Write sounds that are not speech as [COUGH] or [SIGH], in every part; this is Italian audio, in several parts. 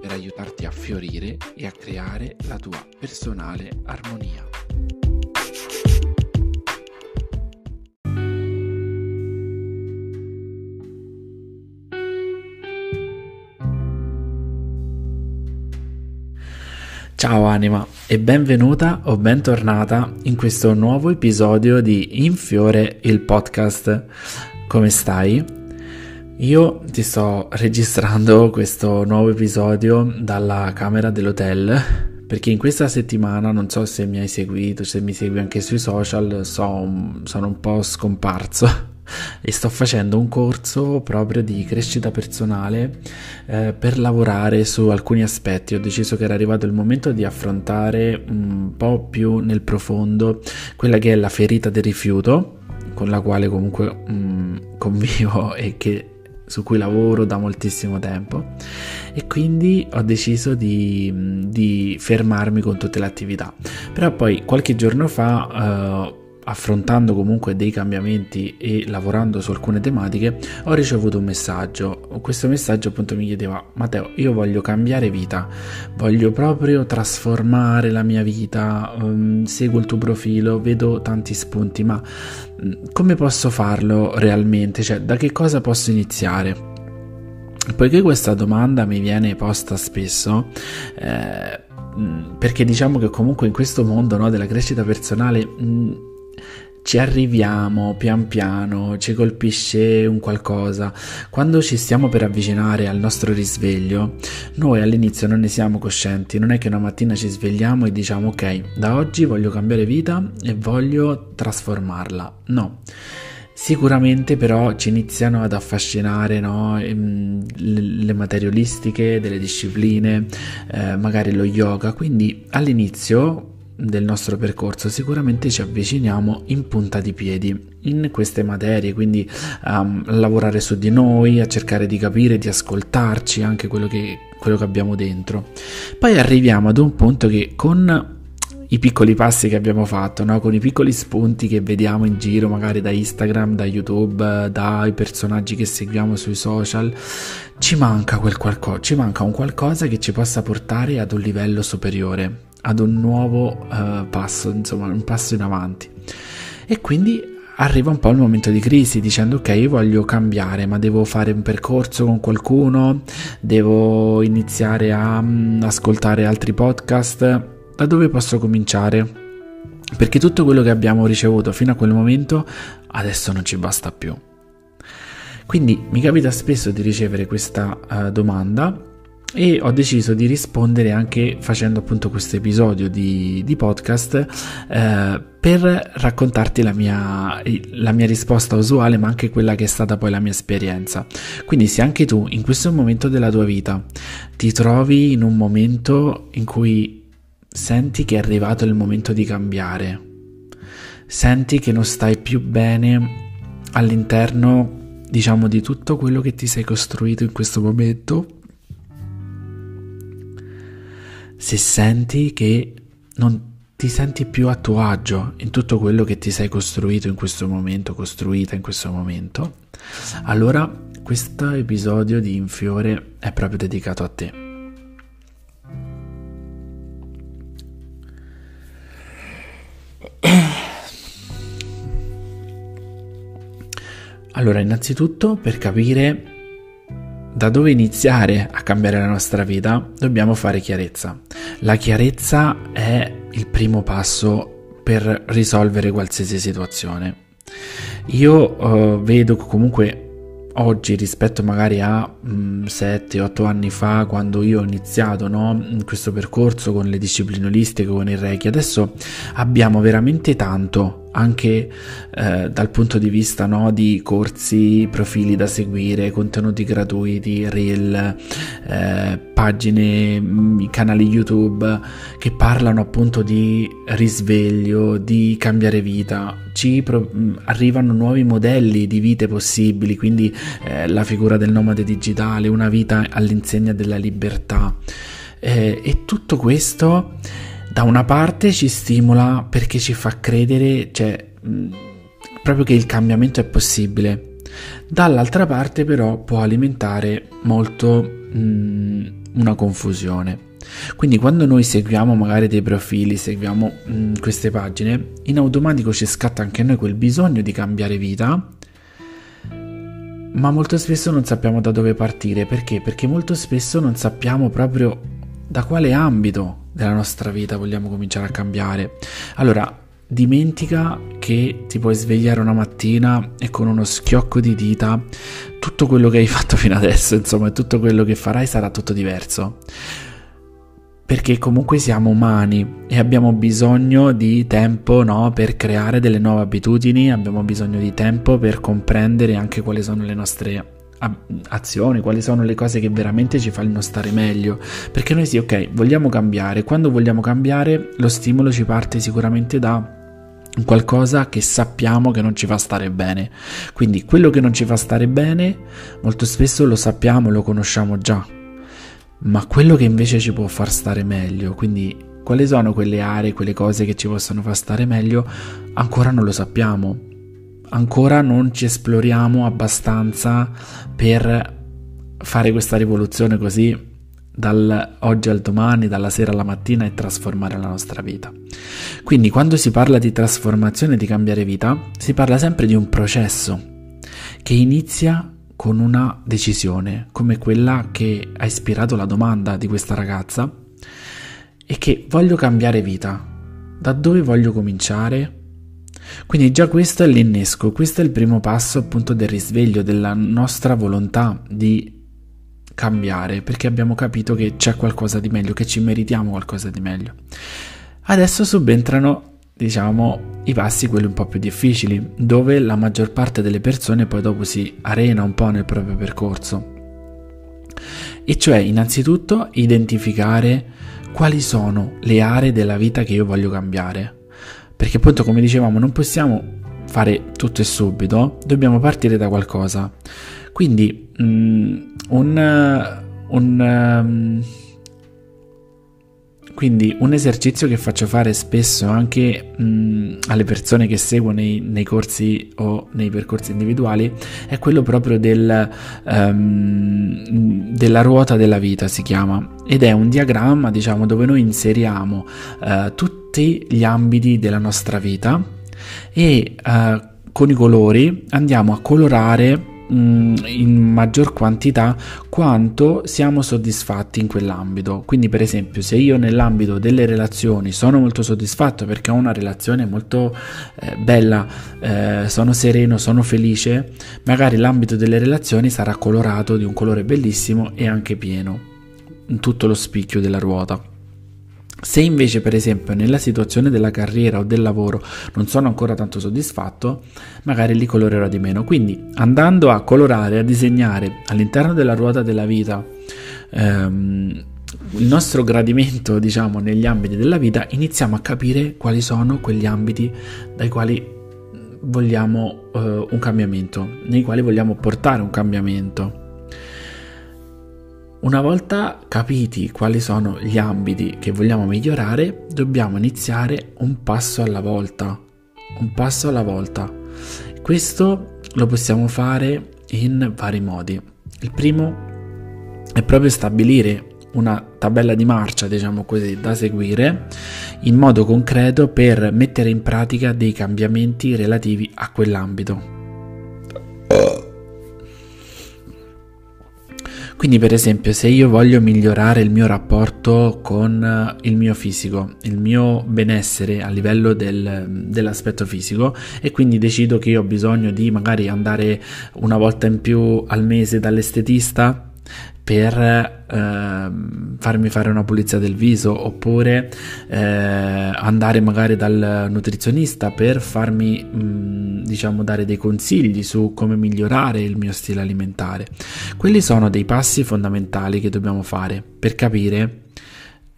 per aiutarti a fiorire e a creare la tua personale armonia. Ciao anima e benvenuta o bentornata in questo nuovo episodio di Infiore il podcast. Come stai? Io ti sto registrando questo nuovo episodio dalla camera dell'hotel perché in questa settimana, non so se mi hai seguito, se mi segui anche sui social, so, sono un po' scomparso [LAUGHS] e sto facendo un corso proprio di crescita personale eh, per lavorare su alcuni aspetti. Ho deciso che era arrivato il momento di affrontare un po' più nel profondo quella che è la ferita del rifiuto con la quale comunque mm, [LAUGHS] convivo e che su cui lavoro da moltissimo tempo e quindi ho deciso di, di fermarmi con tutte le attività. Però poi qualche giorno fa uh, affrontando comunque dei cambiamenti e lavorando su alcune tematiche, ho ricevuto un messaggio. Questo messaggio appunto mi chiedeva: Matteo, io voglio cambiare vita, voglio proprio trasformare la mia vita. Um, seguo il tuo profilo, vedo tanti spunti, ma um, come posso farlo realmente? Cioè, da che cosa posso iniziare? Poiché questa domanda mi viene posta spesso, eh, perché diciamo che comunque in questo mondo no, della crescita personale mh, ci arriviamo pian piano, ci colpisce un qualcosa. Quando ci stiamo per avvicinare al nostro risveglio, noi all'inizio non ne siamo coscienti, non è che una mattina ci svegliamo e diciamo ok, da oggi voglio cambiare vita e voglio trasformarla. No. Sicuramente però ci iniziano ad affascinare no? Ehm, le materialistiche delle discipline, eh, magari lo yoga, quindi all'inizio del nostro percorso sicuramente ci avviciniamo in punta di piedi in queste materie, quindi um, a lavorare su di noi, a cercare di capire, di ascoltarci anche quello che, quello che abbiamo dentro. Poi arriviamo ad un punto che con i piccoli passi che abbiamo fatto, no? con i piccoli spunti che vediamo in giro, magari da Instagram, da YouTube, dai personaggi che seguiamo sui social, ci manca quel qualcosa, ci manca un qualcosa che ci possa portare ad un livello superiore ad un nuovo uh, passo, insomma, un passo in avanti. E quindi arriva un po' il momento di crisi dicendo ok io voglio cambiare ma devo fare un percorso con qualcuno? Devo iniziare a um, ascoltare altri podcast? Da dove posso cominciare? Perché tutto quello che abbiamo ricevuto fino a quel momento adesso non ci basta più. Quindi mi capita spesso di ricevere questa uh, domanda e ho deciso di rispondere anche facendo appunto questo episodio di, di podcast eh, per raccontarti la mia, la mia risposta usuale ma anche quella che è stata poi la mia esperienza. Quindi se anche tu in questo momento della tua vita ti trovi in un momento in cui senti che è arrivato il momento di cambiare senti che non stai più bene all'interno diciamo di tutto quello che ti sei costruito in questo momento se senti che non ti senti più a tuo agio in tutto quello che ti sei costruito in questo momento, costruita in questo momento, allora questo episodio di Infiore è proprio dedicato a te. Allora, innanzitutto per capire da dove iniziare a cambiare la nostra vita, dobbiamo fare chiarezza. La chiarezza è il primo passo per risolvere qualsiasi situazione. Io uh, vedo comunque oggi rispetto magari a 7-8 mm, anni fa quando io ho iniziato no, questo percorso con le discipline olistiche, con il Reiki, adesso abbiamo veramente tanto anche eh, dal punto di vista no, di corsi, profili da seguire, contenuti gratuiti, reel, eh, pagine, mm, canali YouTube che parlano appunto di risveglio, di cambiare vita. Ci pro- mm, arrivano nuovi modelli di vite possibili, quindi eh, la figura del nomade digitale, una vita all'insegna della libertà. Eh, e tutto questo da una parte ci stimola perché ci fa credere, cioè, mh, proprio che il cambiamento è possibile. Dall'altra parte però può alimentare molto mh, una confusione. Quindi quando noi seguiamo magari dei profili, seguiamo mh, queste pagine, in automatico ci scatta anche noi quel bisogno di cambiare vita, ma molto spesso non sappiamo da dove partire. Perché? Perché molto spesso non sappiamo proprio da quale ambito della nostra vita vogliamo cominciare a cambiare. Allora, dimentica che ti puoi svegliare una mattina e con uno schiocco di dita tutto quello che hai [LAUGHS] fatto fino adesso, insomma, tutto quello che farai sarà tutto diverso. Perché comunque siamo umani e abbiamo bisogno di tempo no, per creare delle nuove abitudini, abbiamo bisogno di tempo per comprendere anche quali sono le nostre azioni, quali sono le cose che veramente ci fanno stare meglio. Perché noi sì, ok, vogliamo cambiare. Quando vogliamo cambiare, lo stimolo ci parte sicuramente da qualcosa che sappiamo che non ci fa stare bene. Quindi quello che non ci fa stare bene, molto spesso lo sappiamo, lo conosciamo già. Ma quello che invece ci può far stare meglio, quindi quali sono quelle aree, quelle cose che ci possono far stare meglio, ancora non lo sappiamo ancora non ci esploriamo abbastanza per fare questa rivoluzione così dal oggi al domani, dalla sera alla mattina e trasformare la nostra vita. Quindi quando si parla di trasformazione, di cambiare vita, si parla sempre di un processo che inizia con una decisione, come quella che ha ispirato la domanda di questa ragazza, e che voglio cambiare vita. Da dove voglio cominciare? Quindi già questo è l'innesco, questo è il primo passo appunto del risveglio della nostra volontà di cambiare, perché abbiamo capito che c'è qualcosa di meglio, che ci meritiamo qualcosa di meglio. Adesso subentrano, diciamo, i passi quelli un po' più difficili, dove la maggior parte delle persone poi dopo si arena un po' nel proprio percorso. E cioè, innanzitutto, identificare quali sono le aree della vita che io voglio cambiare perché appunto come dicevamo non possiamo fare tutto e subito, dobbiamo partire da qualcosa. Quindi um, un, un um, quindi un esercizio che faccio fare spesso anche mh, alle persone che seguo nei, nei, corsi o nei percorsi individuali è quello proprio del, um, della ruota della vita, si chiama, ed è un diagramma diciamo dove noi inseriamo uh, tutti gli ambiti della nostra vita e uh, con i colori andiamo a colorare Mm, in maggior quantità quanto siamo soddisfatti in quell'ambito. Quindi, per esempio, se io nell'ambito delle relazioni sono molto soddisfatto perché ho una relazione molto eh, bella, eh, sono sereno, sono felice, magari l'ambito delle relazioni sarà colorato di un colore bellissimo e anche pieno in tutto lo spicchio della ruota. Se invece, per esempio, nella situazione della carriera o del lavoro non sono ancora tanto soddisfatto, magari li colorerò di meno. Quindi, andando a colorare, a disegnare all'interno della ruota della vita ehm, il nostro gradimento, diciamo, negli ambiti della vita, iniziamo a capire quali sono quegli ambiti dai quali vogliamo eh, un cambiamento, nei quali vogliamo portare un cambiamento. Una volta capiti quali sono gli ambiti che vogliamo migliorare, dobbiamo iniziare un passo alla volta. Un passo alla volta. Questo lo possiamo fare in vari modi. Il primo è proprio stabilire una tabella di marcia, diciamo così, da seguire in modo concreto per mettere in pratica dei cambiamenti relativi a quell'ambito. Quindi per esempio se io voglio migliorare il mio rapporto con eh, il mio fisico, il mio benessere a livello del, dell'aspetto fisico e quindi decido che ho bisogno di magari andare una volta in più al mese dall'estetista, per eh, farmi fare una pulizia del viso oppure eh, andare magari dal nutrizionista per farmi mh, mm, diciamo dare dei consigli su come migliorare il mio stile alimentare. Quelli sono dei passi fondamentali che dobbiamo fare per capire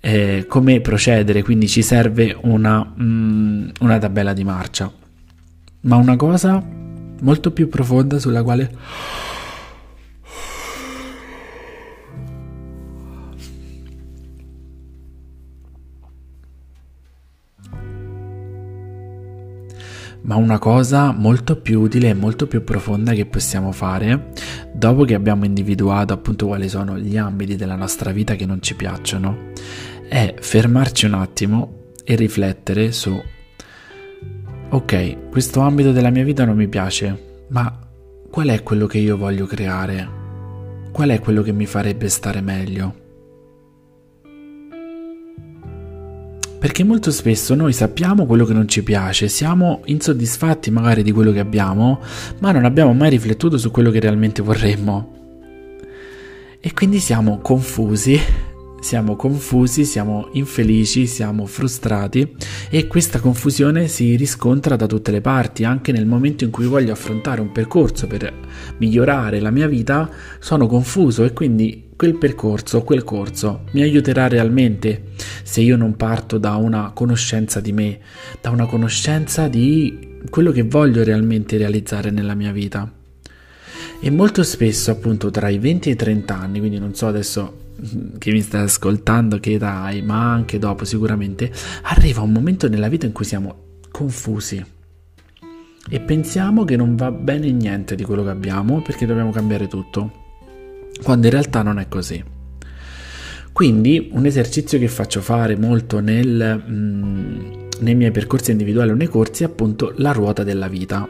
eh, come procedere. Quindi ci serve una, mh, mm, una tabella di marcia. Ma una cosa molto più profonda sulla quale ma una cosa molto più utile e molto più profonda che possiamo fare dopo che abbiamo individuato appunto quali sono gli ambiti della nostra vita che non ci piacciono è fermarci un attimo e riflettere su ok, questo ambito della mia vita non mi piace, ma qual è quello che io voglio creare? Qual è quello che mi farebbe stare meglio? Perché molto spesso noi sappiamo quello che non ci piace, siamo insoddisfatti magari di quello che abbiamo, ma non abbiamo mai riflettuto su quello che realmente vorremmo. E quindi siamo confusi siamo confusi, siamo infelici, siamo frustrati e questa confusione si riscontra da tutte le parti, anche nel momento in cui voglio affrontare un percorso per migliorare la mia vita, sono confuso e quindi quel percorso, quel corso mi aiuterà realmente se io non parto da una conoscenza di me, da una conoscenza di quello che voglio realmente realizzare nella mia vita. E molto spesso, appunto, tra i 20 e i 30 anni, quindi non so adesso che mi stai ascoltando, che hai, ma anche dopo sicuramente, arriva un momento nella vita in cui siamo confusi e pensiamo che non va bene niente di quello che abbiamo perché dobbiamo cambiare tutto, quando in realtà non è così. Quindi un esercizio che faccio fare molto nel, mm, nei miei percorsi individuali o nei corsi è appunto la ruota della vita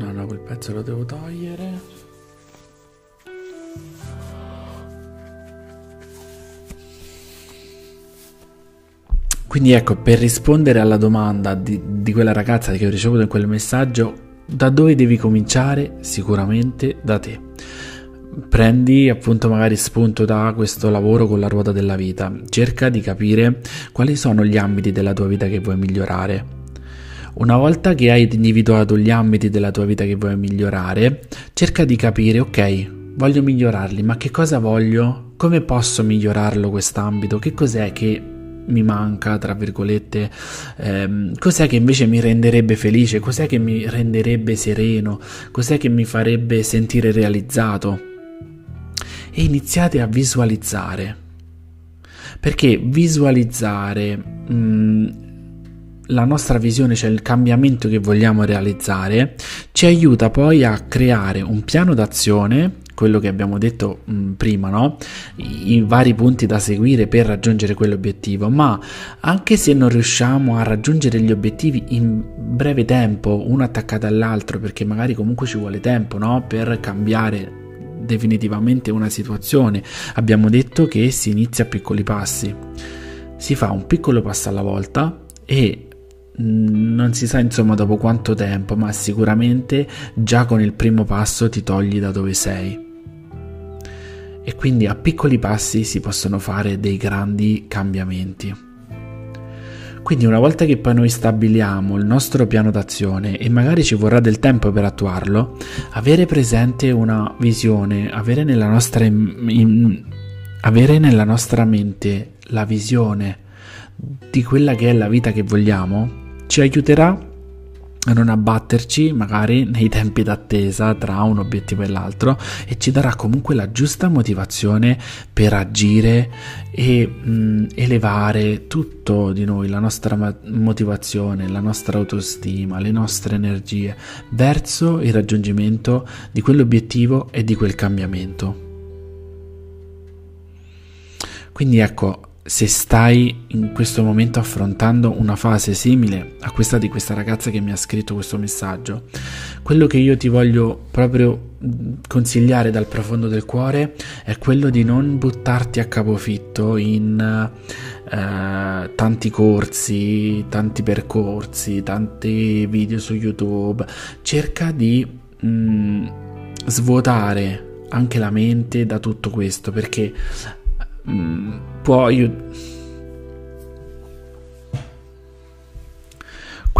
No, no, quel pezzo lo devo togliere. Quindi ecco, per rispondere alla domanda di, di quella ragazza che ho ricevuto in quel messaggio, da dove devi cominciare? Sicuramente da te. Prendi appunto magari spunto da questo lavoro con la ruota della vita, cerca di capire quali sono gli ambiti della tua vita che vuoi migliorare una volta che hai individuato gli ambiti della tua vita che vuoi migliorare, cerca di capire, ok, voglio migliorarli, ma che cosa voglio? Come posso migliorarlo quest'ambito? Che cos'è che mi manca, tra virgolette, ehm, cos'è che invece mi renderebbe felice, cos'è che mi renderebbe sereno, cos'è che mi farebbe sentire realizzato. E iniziate a visualizzare. Perché visualizzare mh, mm, la nostra visione, cioè il cambiamento che vogliamo realizzare, ci aiuta poi a creare un piano d'azione quello che abbiamo detto mh, prima, no? I, I, vari punti da seguire per raggiungere quell'obiettivo, ma anche se non riusciamo a raggiungere gli obiettivi in breve tempo, uno attaccato all'altro, perché magari comunque ci vuole tempo, no? Per cambiare definitivamente una situazione. Abbiamo detto che si inizia a piccoli passi. Si fa un piccolo passo alla volta e non si sa insomma dopo quanto tempo, ma sicuramente già con il primo passo ti togli da dove sei. E quindi a piccoli passi si possono fare dei grandi cambiamenti. Quindi una volta che poi noi stabiliamo il nostro piano d'azione e magari ci vorrà del tempo per attuarlo, avere presente una visione, avere nella nostra, in, avere nella nostra mente la visione di quella che è la vita che vogliamo, ci aiuterà a non abbatterci magari nei tempi d'attesa tra un obiettivo e l'altro e ci darà comunque la giusta motivazione per agire e mh, elevare tutto di noi, la nostra motivazione, la nostra autostima, le nostre energie verso il raggiungimento di quell'obiettivo e di quel cambiamento. Quindi ecco, se stai in questo momento affrontando una fase simile a questa di questa ragazza che mi ha scritto questo messaggio, quello che io ti voglio proprio consigliare dal profondo del cuore è quello di non buttarti a capofitto in eh, tanti corsi, tanti percorsi, tanti video su YouTube. Cerca di mh, mm, svuotare anche la mente da tutto questo perché mh, mm, può aiutare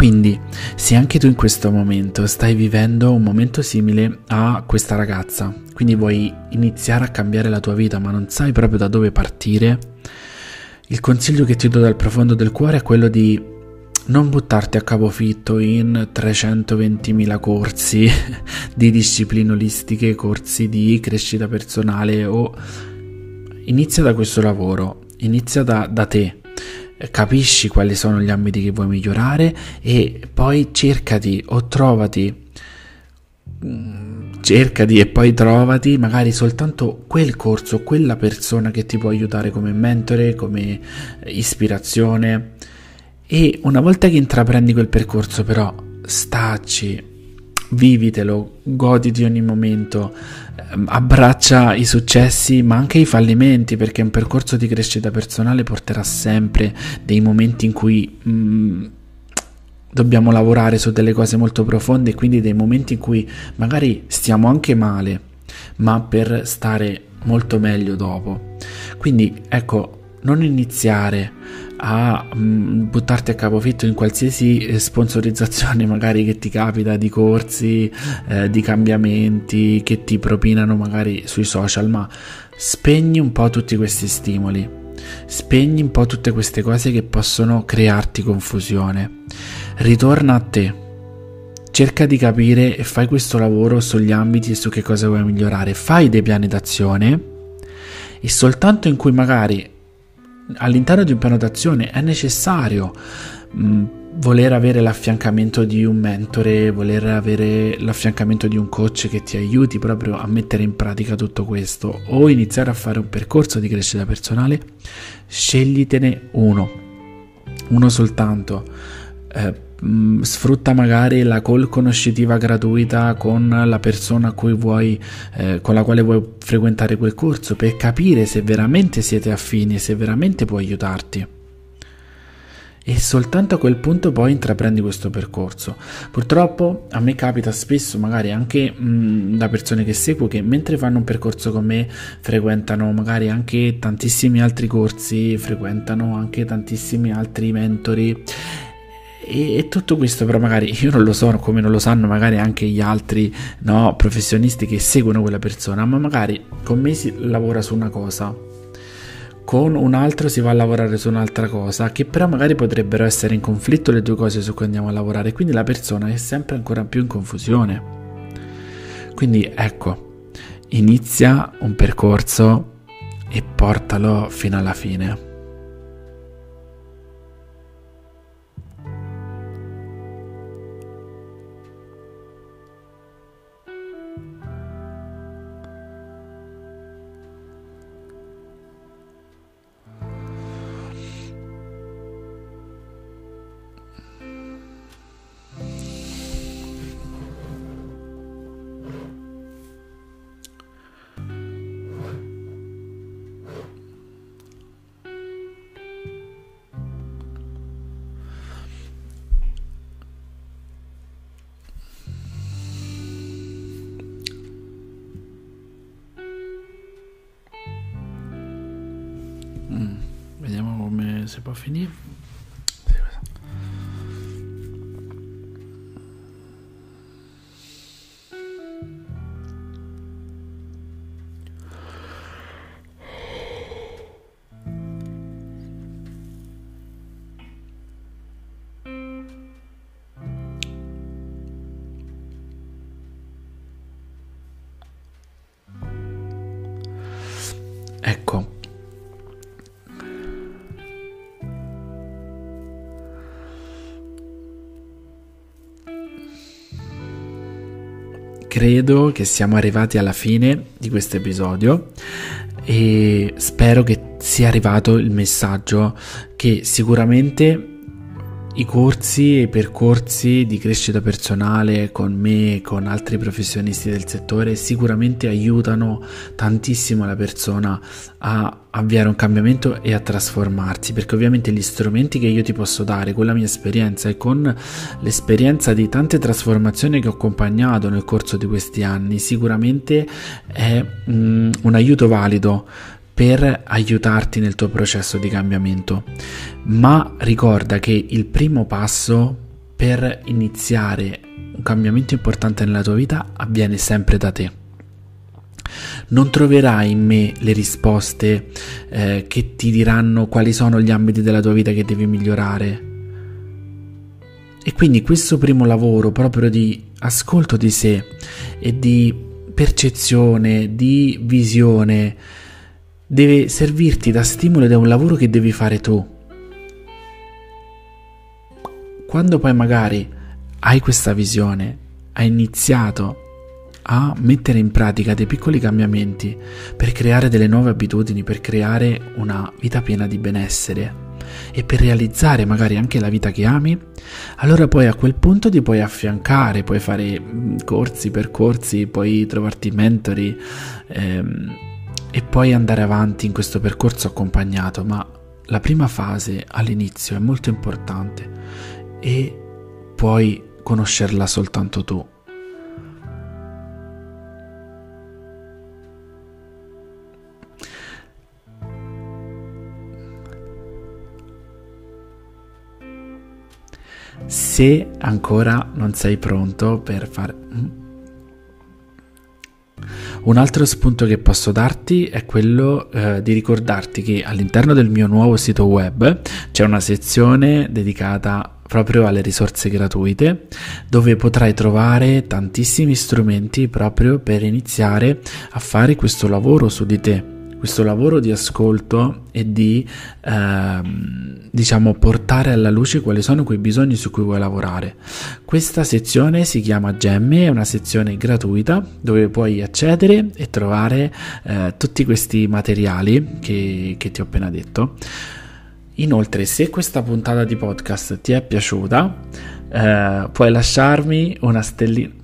Quindi, se anche tu in questo momento stai vivendo un momento simile a questa ragazza, quindi vuoi iniziare a cambiare la tua vita ma non sai proprio da dove partire, il consiglio che ti do dal profondo del cuore è quello di non buttarti a capofitto in 320.000 corsi [LAUGHS] di discipline olistiche, corsi di crescita personale o inizia da questo lavoro, inizia da, da te. Capisci quali sono gli ambiti che vuoi migliorare e poi cercati o trovati mm, cercati e poi trovati magari soltanto quel corso, quella persona che ti può aiutare come mentore, come ispirazione. E una volta che intraprendi quel percorso però stacci, vivitelo, goditi ogni momento, ehm, abbraccia i successi ma anche i fallimenti perché un percorso di crescita personale porterà sempre dei momenti in cui mh, mm, dobbiamo lavorare su delle cose molto profonde e quindi dei momenti in cui magari stiamo anche male ma per stare molto meglio dopo. Quindi ecco, non iniziare a mh, mm, buttarti a capofitto in qualsiasi eh, sponsorizzazione [LAUGHS] magari che ti capita di corsi, eh, di cambiamenti che ti propinano magari sui social, ma spegni un po' tutti questi stimoli, spegni un po' tutte queste cose che possono crearti confusione. Ritorna a te. Cerca di capire e fai questo lavoro sugli ambiti e su che cosa vuoi migliorare. Fai dei piani d'azione e soltanto in cui magari all'interno di un piano d'azione è necessario mh, mm, voler avere l'affiancamento di un mentore, voler avere l'affiancamento di un coach che ti aiuti proprio a mettere in pratica tutto questo o iniziare a fare un percorso di crescita personale, sceglitene uno, uno soltanto. Eh, Mm, sfrutta magari la call conoscitiva gratuita con la persona vuoi, eh, con la quale vuoi frequentare quel corso per capire se veramente siete affini se veramente può aiutarti. E soltanto a quel punto poi intraprendi questo percorso. Purtroppo a me capita spesso, magari anche mh, mm, da persone che seguo, che mentre fanno un percorso con me frequentano magari anche tantissimi altri corsi, frequentano anche tantissimi altri mentori e, e, tutto questo però magari io non lo so come non lo sanno magari anche gli altri no, professionisti che seguono quella persona, ma magari con me si lavora su una cosa, con un altro si va a lavorare su un'altra cosa, che però magari potrebbero essere in conflitto le due cose su cui andiamo a lavorare, quindi la persona è sempre ancora più in confusione. Quindi ecco, inizia un percorso e portalo fino alla fine. C'est pas fini. Credo che siamo arrivati alla fine di questo episodio e spero che sia arrivato il messaggio che sicuramente i corsi e i percorsi di crescita personale con me e con altri professionisti del settore sicuramente aiutano tantissimo la persona a avviare un cambiamento e a trasformarsi perché ovviamente gli strumenti che io ti posso dare con la mia esperienza e con l'esperienza di tante trasformazioni che ho accompagnato nel corso di questi anni sicuramente è mm, un aiuto valido per aiutarti nel tuo processo di cambiamento. Ma ricorda che il primo passo per iniziare un cambiamento importante nella tua vita avviene sempre da te. Non troverai in me le risposte eh, che ti diranno quali sono gli ambiti della tua vita che devi migliorare. E quindi questo primo lavoro proprio di ascolto di sé e di percezione, di visione, deve servirti da stimolo ed è un lavoro che devi fare tu. Quando poi magari hai questa visione, hai iniziato a mettere in pratica dei piccoli cambiamenti per creare delle nuove abitudini, per creare una vita piena di benessere e per realizzare magari anche la vita che ami, allora poi a quel punto ti puoi affiancare, puoi fare mm, corsi, percorsi, puoi trovarti mentori. Ehm, e poi andare avanti in questo percorso accompagnato, ma la prima fase all'inizio è molto importante e puoi conoscerla soltanto tu. Se ancora non sei pronto per fare un altro spunto che posso darti è quello eh, di ricordarti che all'interno del mio nuovo sito web c'è una sezione dedicata proprio alle risorse gratuite dove potrai trovare tantissimi strumenti proprio per iniziare a fare questo lavoro su di te questo lavoro di ascolto e di ehm, diciamo portare alla luce quali sono quei bisogni su cui vuoi lavorare. Questa sezione si chiama Gemme, è una sezione gratuita dove puoi accedere e trovare eh, tutti questi materiali che, che ti ho appena detto. Inoltre, se questa puntata di podcast ti è piaciuta, eh, puoi lasciarmi una stellina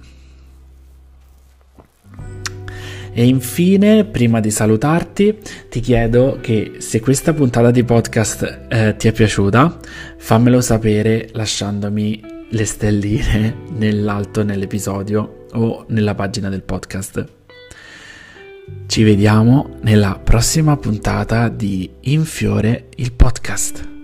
E infine, prima di salutarti, ti chiedo che se questa puntata di podcast eh, ti è piaciuta, fammelo sapere lasciandomi le stelline [LAUGHS] nell'alto nell'episodio o nella pagina del podcast. Ci vediamo nella prossima puntata di Infiore il podcast.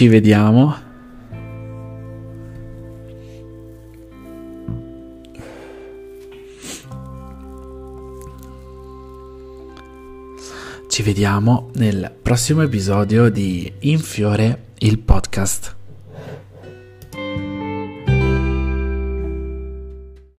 Ci vediamo. Ci vediamo nel prossimo episodio di Infiore il podcast.